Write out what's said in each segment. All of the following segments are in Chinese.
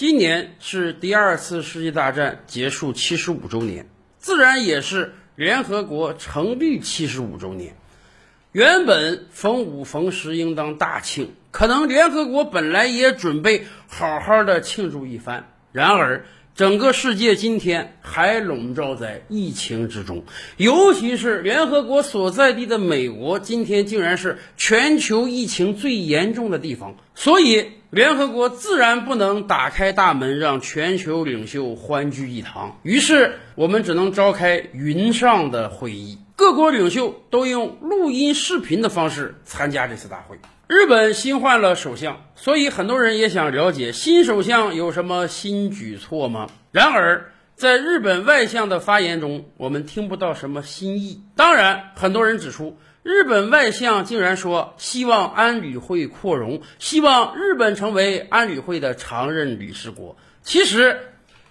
今年是第二次世界大战结束七十五周年，自然也是联合国成立七十五周年。原本逢五逢十应当大庆，可能联合国本来也准备好好的庆祝一番，然而。整个世界今天还笼罩在疫情之中，尤其是联合国所在地的美国，今天竟然是全球疫情最严重的地方。所以，联合国自然不能打开大门让全球领袖欢聚一堂。于是，我们只能召开云上的会议，各国领袖都用录音视频的方式参加这次大会。日本新换了首相，所以很多人也想了解新首相有什么新举措吗？然而，在日本外相的发言中，我们听不到什么新意。当然，很多人指出，日本外相竟然说希望安理会扩容，希望日本成为安理会的常任理事国。其实，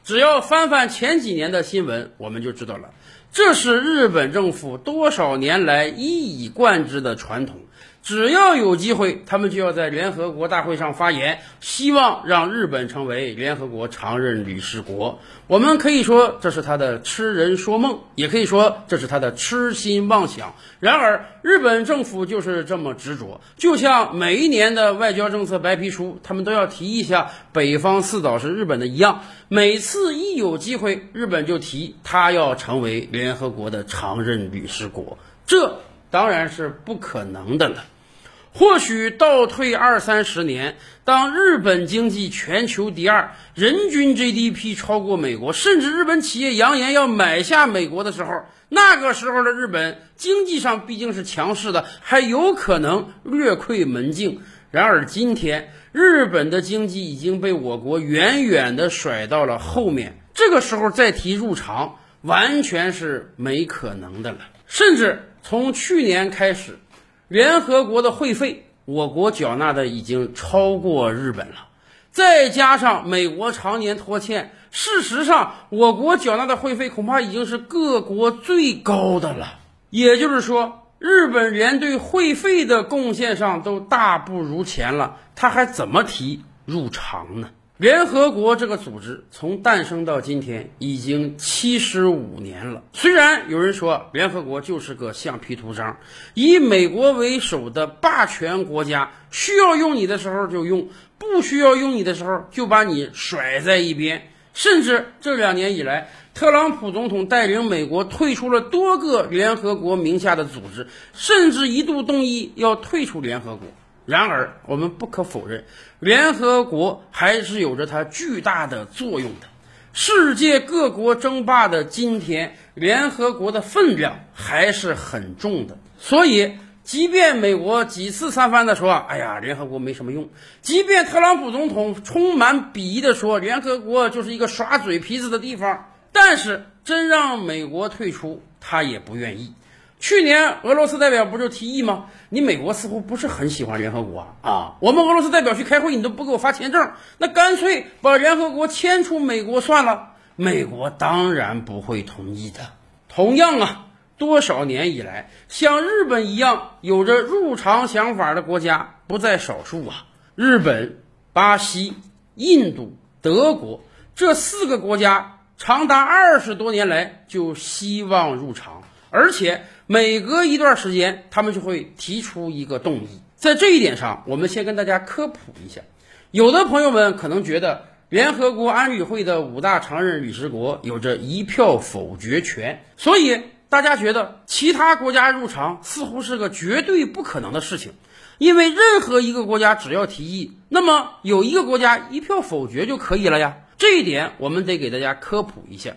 只要翻翻前几年的新闻，我们就知道了，这是日本政府多少年来一以贯之的传统。只要有机会，他们就要在联合国大会上发言，希望让日本成为联合国常任理事国。我们可以说这是他的痴人说梦，也可以说这是他的痴心妄想。然而，日本政府就是这么执着，就像每一年的外交政策白皮书，他们都要提一下北方四岛是日本的一样。每次一有机会，日本就提他要成为联合国的常任理事国。这。当然是不可能的了。或许倒退二三十年，当日本经济全球第二，人均 GDP 超过美国，甚至日本企业扬言要买下美国的时候，那个时候的日本经济上毕竟是强势的，还有可能略窥门径。然而今天，日本的经济已经被我国远远的甩到了后面，这个时候再提入场，完全是没可能的了，甚至。从去年开始，联合国的会费，我国缴纳的已经超过日本了。再加上美国常年拖欠，事实上，我国缴纳的会费恐怕已经是各国最高的了。也就是说，日本连对会费的贡献上都大不如前了，他还怎么提入常呢？联合国这个组织从诞生到今天已经七十五年了。虽然有人说联合国就是个橡皮图章，以美国为首的霸权国家，需要用你的时候就用，不需要用你的时候就把你甩在一边。甚至这两年以来，特朗普总统带领美国退出了多个联合国名下的组织，甚至一度动议要退出联合国。然而，我们不可否认，联合国还是有着它巨大的作用的。世界各国争霸的今天，联合国的分量还是很重的。所以，即便美国几次三番的说：“哎呀，联合国没什么用。”即便特朗普总统充满鄙夷的说：“联合国就是一个耍嘴皮子的地方。”但是，真让美国退出，他也不愿意。去年俄罗斯代表不就提议吗？你美国似乎不是很喜欢联合国啊！我们俄罗斯代表去开会，你都不给我发签证，那干脆把联合国迁出美国算了。美国当然不会同意的。同样啊，多少年以来，像日本一样有着入常想法的国家不在少数啊。日本、巴西、印度、德国这四个国家长达二十多年来就希望入常，而且。每隔一段时间，他们就会提出一个动议。在这一点上，我们先跟大家科普一下。有的朋友们可能觉得，联合国安理会的五大常任理事国有着一票否决权，所以大家觉得其他国家入场似乎是个绝对不可能的事情。因为任何一个国家只要提议，那么有一个国家一票否决就可以了呀。这一点我们得给大家科普一下。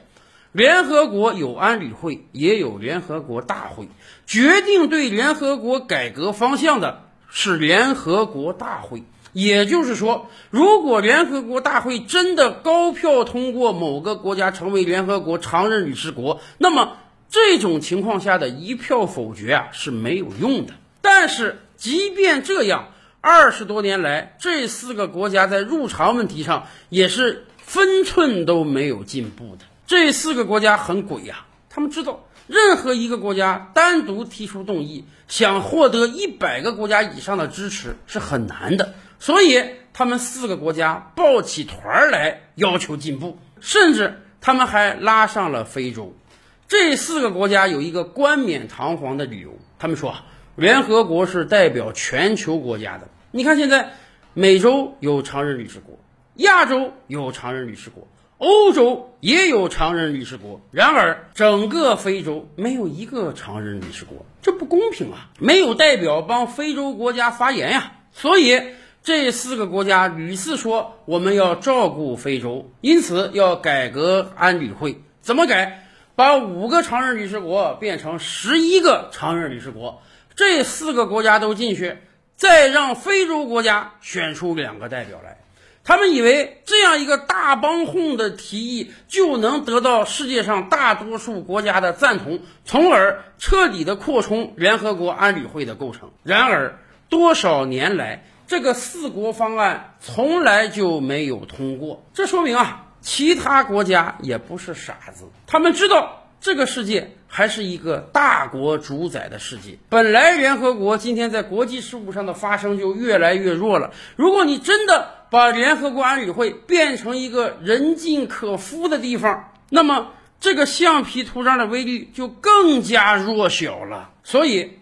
联合国有安理会，也有联合国大会。决定对联合国改革方向的是联合国大会。也就是说，如果联合国大会真的高票通过某个国家成为联合国常任理事国，那么这种情况下的一票否决啊是没有用的。但是，即便这样，二十多年来，这四个国家在入常问题上也是分寸都没有进步的。这四个国家很鬼呀，他们知道任何一个国家单独提出动议，想获得一百个国家以上的支持是很难的，所以他们四个国家抱起团儿来要求进步，甚至他们还拉上了非洲。这四个国家有一个冠冕堂皇的理由，他们说联合国是代表全球国家的。你看现在，美洲有常任理事国，亚洲有常任理事国。欧洲也有常任理事国，然而整个非洲没有一个常任理事国，这不公平啊！没有代表帮非洲国家发言呀。所以这四个国家屡次说我们要照顾非洲，因此要改革安理会。怎么改？把五个常任理事国变成十一个常任理事国，这四个国家都进去，再让非洲国家选出两个代表来。他们以为这样一个大帮哄的提议就能得到世界上大多数国家的赞同，从而彻底的扩充联合国安理会的构成。然而，多少年来，这个四国方案从来就没有通过。这说明啊，其他国家也不是傻子，他们知道这个世界还是一个大国主宰的世界。本来联合国今天在国际事务上的发声就越来越弱了。如果你真的，把联合国安理会变成一个人尽可夫的地方，那么这个橡皮图章的威力就更加弱小了。所以，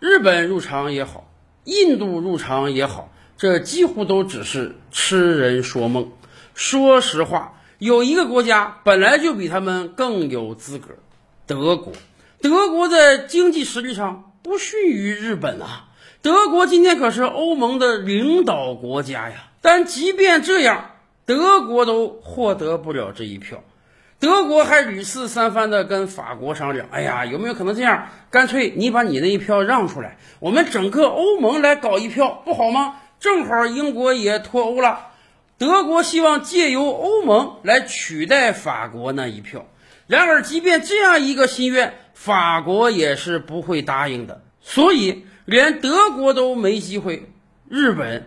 日本入场也好，印度入场也好，这几乎都只是痴人说梦。说实话，有一个国家本来就比他们更有资格，德国。德国在经济实力上不逊于日本啊。德国今天可是欧盟的领导国家呀。但即便这样，德国都获得不了这一票。德国还屡次三番的跟法国商量：“哎呀，有没有可能这样？干脆你把你那一票让出来，我们整个欧盟来搞一票，不好吗？正好英国也脱欧了。德国希望借由欧盟来取代法国那一票。然而，即便这样一个心愿，法国也是不会答应的。所以，连德国都没机会，日本。”